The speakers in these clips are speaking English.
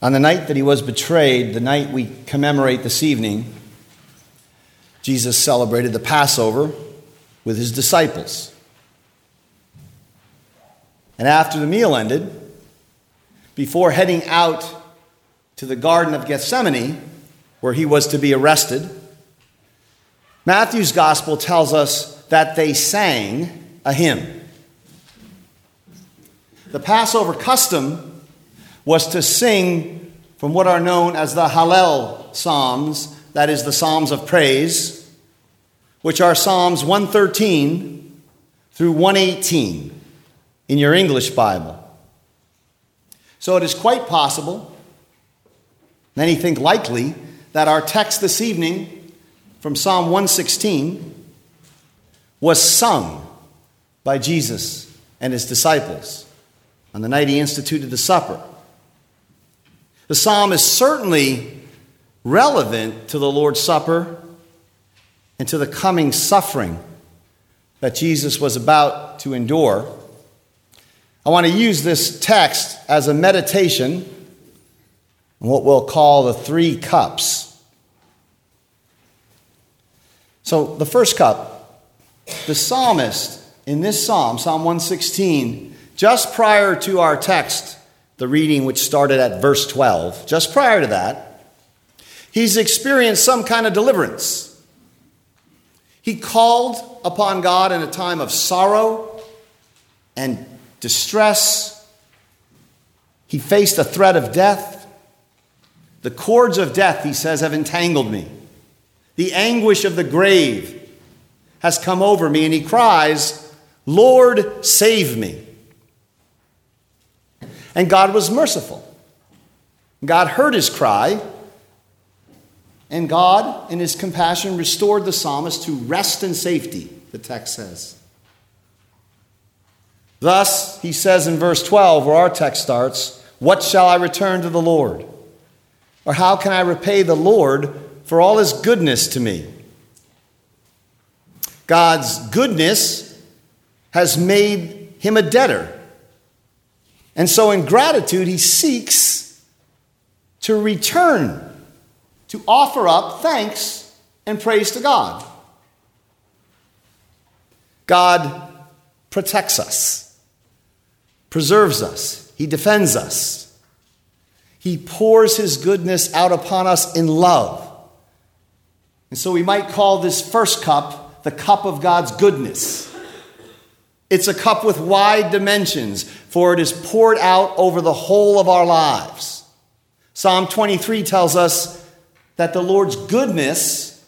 On the night that he was betrayed, the night we commemorate this evening, Jesus celebrated the Passover with his disciples. And after the meal ended, before heading out to the Garden of Gethsemane, where he was to be arrested, Matthew's gospel tells us that they sang a hymn. The Passover custom was to sing from what are known as the Hallel Psalms, that is, the Psalms of Praise, which are Psalms 113 through 118 in your English Bible. So it is quite possible, many think likely, that our text this evening from Psalm 116 was sung by Jesus and his disciples on the night he instituted the supper. The psalm is certainly relevant to the Lord's Supper and to the coming suffering that Jesus was about to endure. I want to use this text as a meditation on what we'll call the three cups. So, the first cup, the psalmist in this psalm, Psalm 116, just prior to our text, the reading which started at verse 12, just prior to that, he's experienced some kind of deliverance. He called upon God in a time of sorrow and distress. He faced a threat of death. The cords of death, he says, have entangled me. The anguish of the grave has come over me, and he cries, Lord, save me. And God was merciful. God heard his cry, and God, in his compassion, restored the psalmist to rest and safety, the text says. Thus, he says in verse 12, where our text starts, What shall I return to the Lord? Or how can I repay the Lord for all his goodness to me? God's goodness has made him a debtor. And so, in gratitude, he seeks to return, to offer up thanks and praise to God. God protects us preserves us, He defends us. He pours His goodness out upon us in love. And so we might call this first cup the cup of God's goodness. It's a cup with wide dimensions, for it is poured out over the whole of our lives. Psalm 23 tells us that the Lord's goodness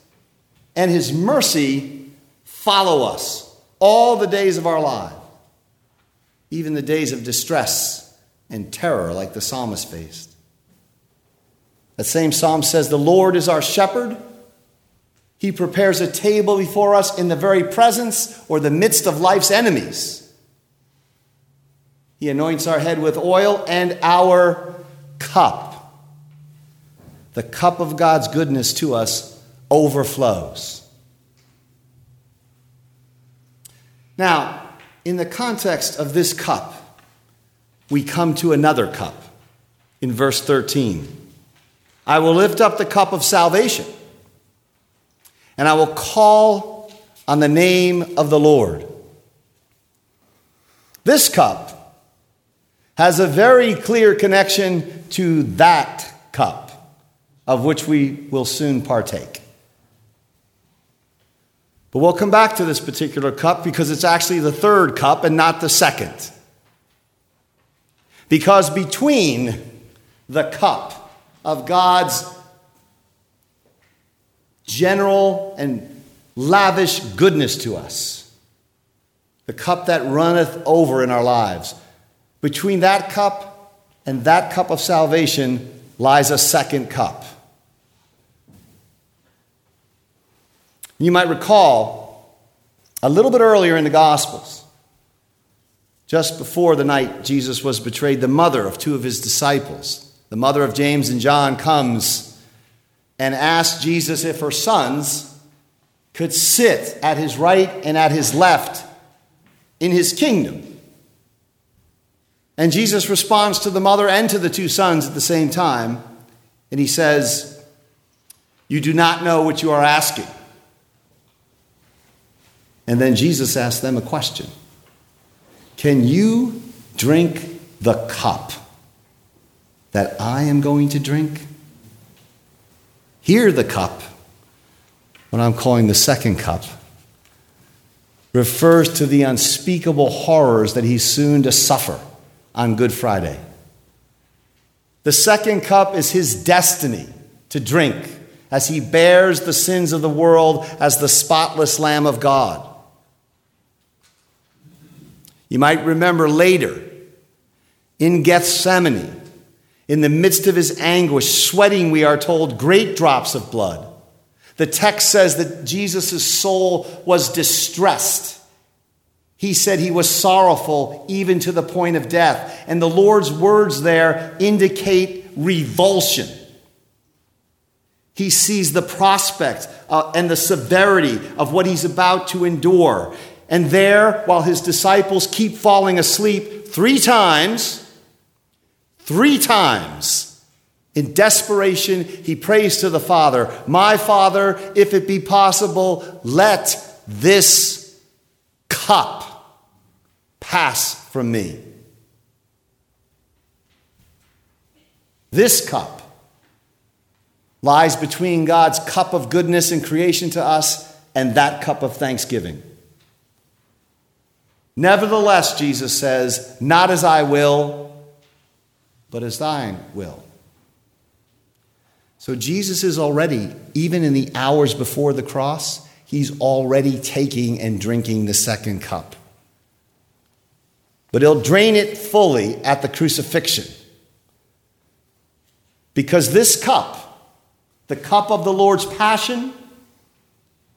and his mercy follow us all the days of our lives even the days of distress and terror like the psalmist faced. That same psalm says, The Lord is our shepherd. He prepares a table before us in the very presence or the midst of life's enemies. He anoints our head with oil and our cup. The cup of God's goodness to us overflows. Now, in the context of this cup, we come to another cup in verse 13. I will lift up the cup of salvation, and I will call on the name of the Lord. This cup has a very clear connection to that cup, of which we will soon partake. But we'll come back to this particular cup because it's actually the third cup and not the second. Because between the cup of God's general and lavish goodness to us, the cup that runneth over in our lives, between that cup and that cup of salvation lies a second cup. You might recall a little bit earlier in the Gospels, just before the night Jesus was betrayed, the mother of two of his disciples, the mother of James and John, comes and asked Jesus if her sons could sit at his right and at his left in his kingdom. And Jesus responds to the mother and to the two sons at the same time. And he says, You do not know what you are asking. And then Jesus asks them a question Can you drink the cup that I am going to drink? Here, the cup, what I'm calling the second cup, refers to the unspeakable horrors that he's soon to suffer on Good Friday. The second cup is his destiny to drink as he bears the sins of the world as the spotless Lamb of God. You might remember later in Gethsemane, in the midst of his anguish, sweating, we are told, great drops of blood. The text says that Jesus' soul was distressed he said he was sorrowful even to the point of death. And the Lord's words there indicate revulsion. He sees the prospect uh, and the severity of what he's about to endure. And there, while his disciples keep falling asleep, three times, three times, in desperation, he prays to the Father, My Father, if it be possible, let this cup pass from me. This cup lies between God's cup of goodness and creation to us and that cup of thanksgiving. Nevertheless, Jesus says, not as I will, but as thine will. So Jesus is already, even in the hours before the cross, he's already taking and drinking the second cup but he'll drain it fully at the crucifixion. Because this cup, the cup of the Lord's passion,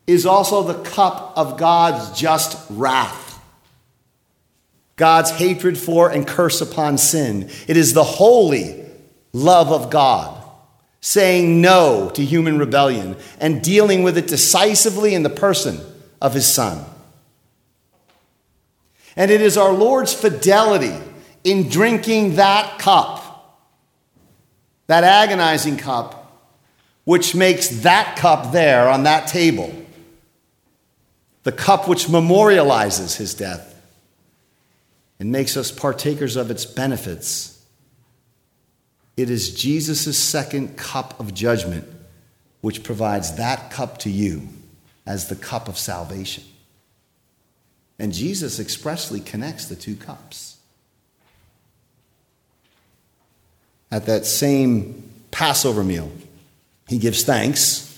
is also the cup of God's just wrath. God's hatred for and curse upon sin. It is the holy love of God, saying no to human rebellion and dealing with it decisively in the person of his Son. And it is our Lord's fidelity in drinking that cup, that agonizing cup, which makes that cup there on that table, the cup which memorializes his death and makes us partakers of its benefits. It is Jesus' second cup of judgment which provides that cup to you as the cup of salvation. And Jesus expressly connects the two cups. At that same Passover meal, he gives thanks.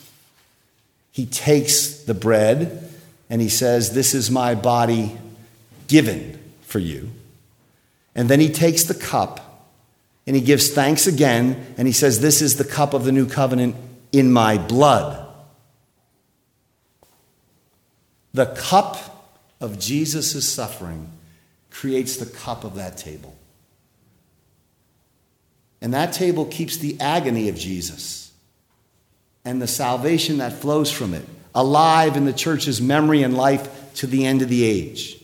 He takes the bread and he says, This is my body given for you. And then he takes the cup and he gives thanks again and he says, This is the cup of the new covenant in my blood. The cup of Jesus' suffering creates the cup of that table. And that table keeps the agony of Jesus and the salvation that flows from it alive in the church's memory and life to the end of the age.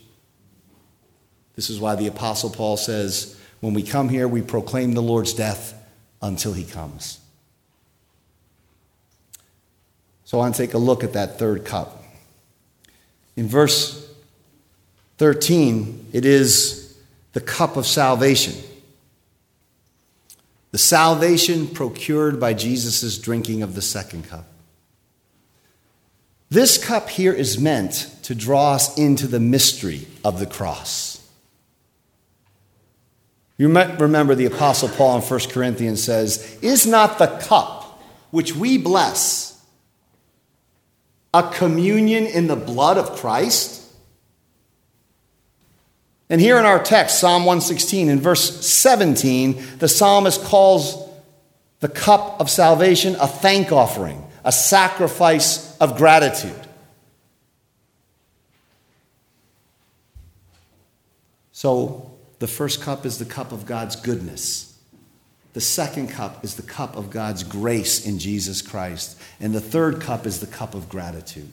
This is why the Apostle Paul says, when we come here, we proclaim the Lord's death until he comes. So I want to take a look at that third cup. In verse 13, it is the cup of salvation. The salvation procured by Jesus' drinking of the second cup. This cup here is meant to draw us into the mystery of the cross. You might remember the Apostle Paul in 1 Corinthians says, Is not the cup which we bless a communion in the blood of Christ? And here in our text, Psalm 116, in verse 17, the psalmist calls the cup of salvation a thank offering, a sacrifice of gratitude. So, the first cup is the cup of God's goodness. The second cup is the cup of God's grace in Jesus Christ. And the third cup is the cup of gratitude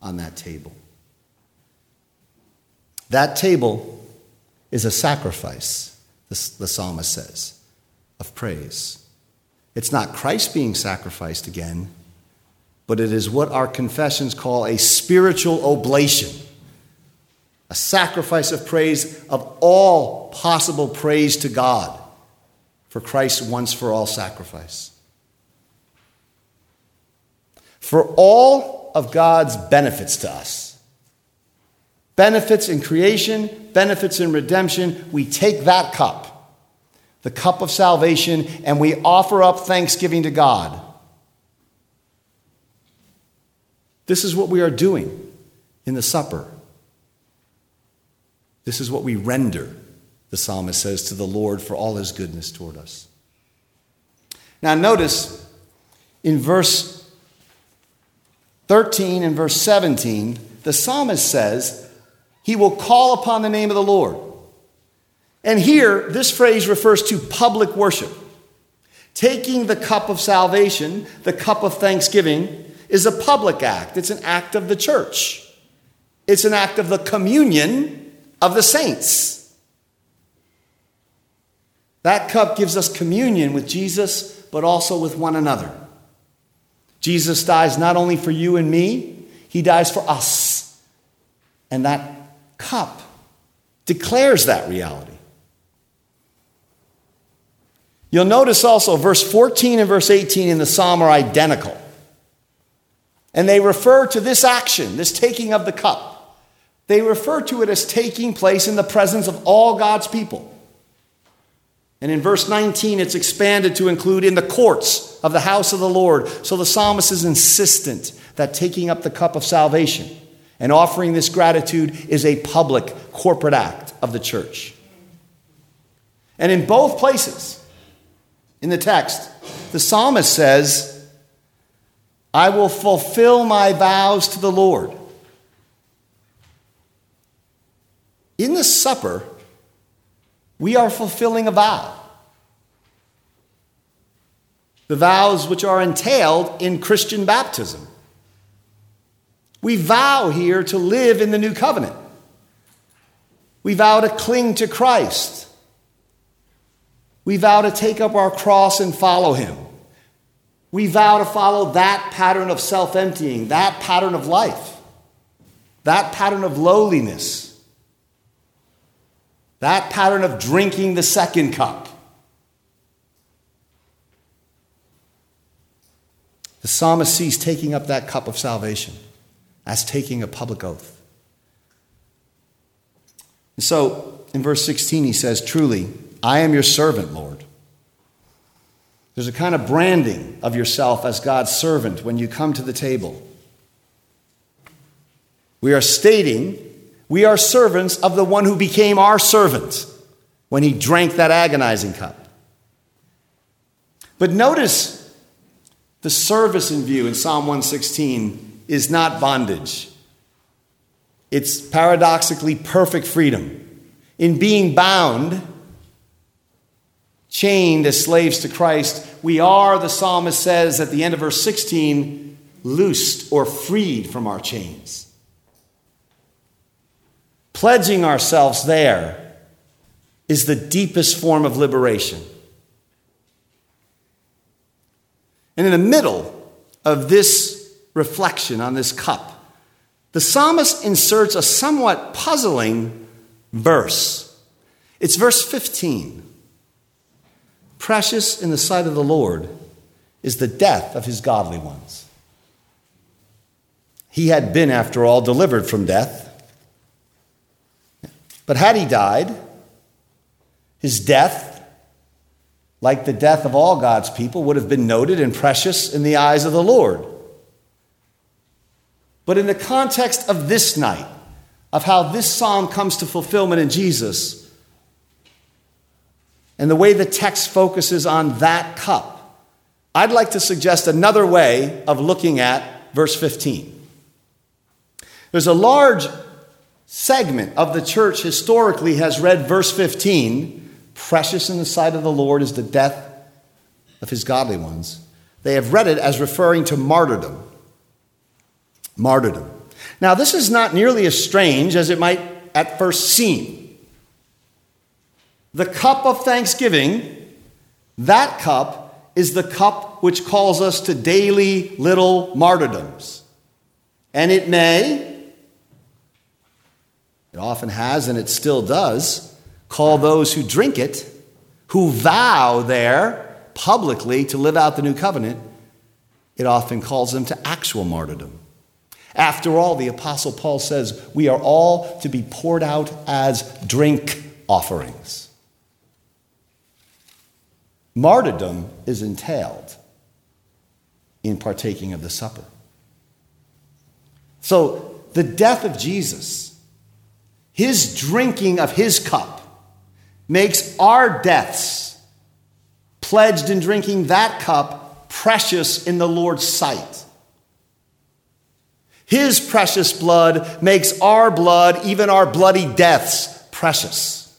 on that table. That table is a sacrifice the, the psalmist says, of praise. It's not Christ being sacrificed again, but it is what our confessions call a spiritual oblation, a sacrifice of praise of all possible praise to God for Christ's once for all sacrifice. For all of God's benefits to us, benefits in creation, benefits in redemption, we take that cup, the cup of salvation, and we offer up thanksgiving to God. This is what we are doing in the supper. This is what we render, the psalmist says, to the Lord for all his goodness toward us. Now, notice in verse 13 and verse 17, the psalmist says, He will call upon the name of the Lord. And here, this phrase refers to public worship. Taking the cup of salvation, the cup of thanksgiving, is a public act. It's an act of the church, it's an act of the communion of the saints. That cup gives us communion with Jesus, but also with one another. Jesus dies not only for you and me, he dies for us. And that cup declares that reality. You'll notice also verse 14 and verse 18 in the psalm are identical. And they refer to this action, this taking of the cup. They refer to it as taking place in the presence of all God's people. And in verse 19, it's expanded to include in the courts of the house of the Lord. So the psalmist is insistent that taking up the cup of salvation and offering this gratitude is a public, corporate act of the church. And in both places in the text, the psalmist says, I will fulfill my vows to the Lord. In the supper, we are fulfilling a vow. The vows which are entailed in Christian baptism. We vow here to live in the new covenant. We vow to cling to Christ. We vow to take up our cross and follow him. We vow to follow that pattern of self emptying, that pattern of life, that pattern of lowliness, that pattern of drinking the second cup. The psalmist sees taking up that cup of salvation as taking a public oath. And so in verse 16, he says, Truly, I am your servant, Lord. There's a kind of branding of yourself as God's servant when you come to the table. We are stating we are servants of the one who became our servant when he drank that agonizing cup. But notice the service in view in Psalm 116 is not bondage. It's paradoxically perfect freedom. In being bound, chained as slaves to Christ, we are, the psalmist says at the end of verse 16, loosed or freed from our chains. Pledging ourselves there is the deepest form of liberation. And in the middle of this reflection on this cup, the psalmist inserts a somewhat puzzling verse. It's verse 15. Precious in the sight of the Lord is the death of his godly ones. He had been, after all, delivered from death. But had he died, his death, like the death of all God's people, would have been noted and precious in the eyes of the Lord. But in the context of this night, of how this psalm comes to fulfillment in Jesus, and the way the text focuses on that cup, I'd like to suggest another way of looking at verse 15. There's a large segment of the church historically has read verse 15 precious in the sight of the Lord is the death of his godly ones. They have read it as referring to martyrdom. Martyrdom. Now, this is not nearly as strange as it might at first seem. The cup of thanksgiving, that cup is the cup which calls us to daily little martyrdoms. And it may, it often has, and it still does, call those who drink it, who vow there publicly to live out the new covenant, it often calls them to actual martyrdom. After all, the Apostle Paul says we are all to be poured out as drink offerings. Martyrdom is entailed in partaking of the supper. So, the death of Jesus, his drinking of his cup, makes our deaths, pledged in drinking that cup, precious in the Lord's sight. His precious blood makes our blood, even our bloody deaths, precious.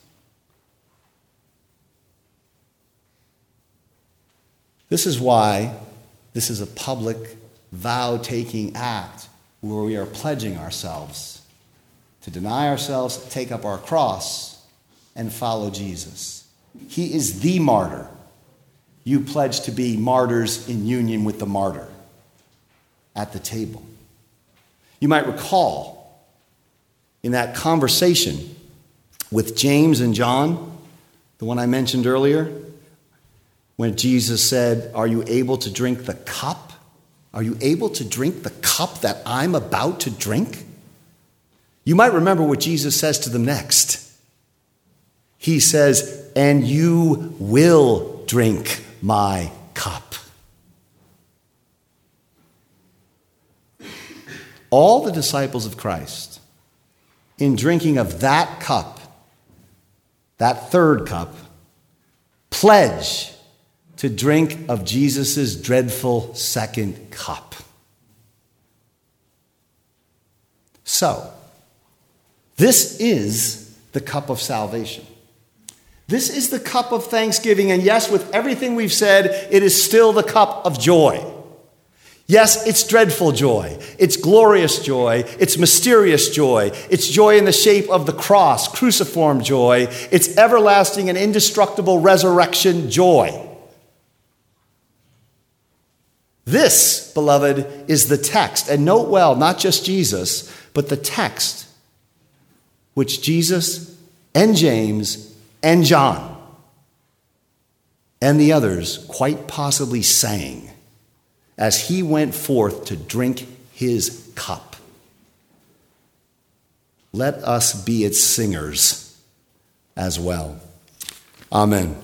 This is why this is a public vow taking act where we are pledging ourselves to deny ourselves, take up our cross, and follow Jesus. He is the martyr. You pledge to be martyrs in union with the martyr at the table. You might recall in that conversation with James and John, the one I mentioned earlier, when Jesus said, Are you able to drink the cup? Are you able to drink the cup that I'm about to drink? You might remember what Jesus says to them next. He says, And you will drink my cup. All the disciples of Christ, in drinking of that cup, that third cup, pledge to drink of Jesus' dreadful second cup. So, this is the cup of salvation. This is the cup of thanksgiving, and yes, with everything we've said, it is still the cup of joy. Yes, it's dreadful joy. It's glorious joy. It's mysterious joy. It's joy in the shape of the cross, cruciform joy. It's everlasting and indestructible resurrection joy. This, beloved, is the text. And note well, not just Jesus, but the text which Jesus and James and John and the others quite possibly sang as he went forth to drink his cup. Let us be its singers as well. Amen.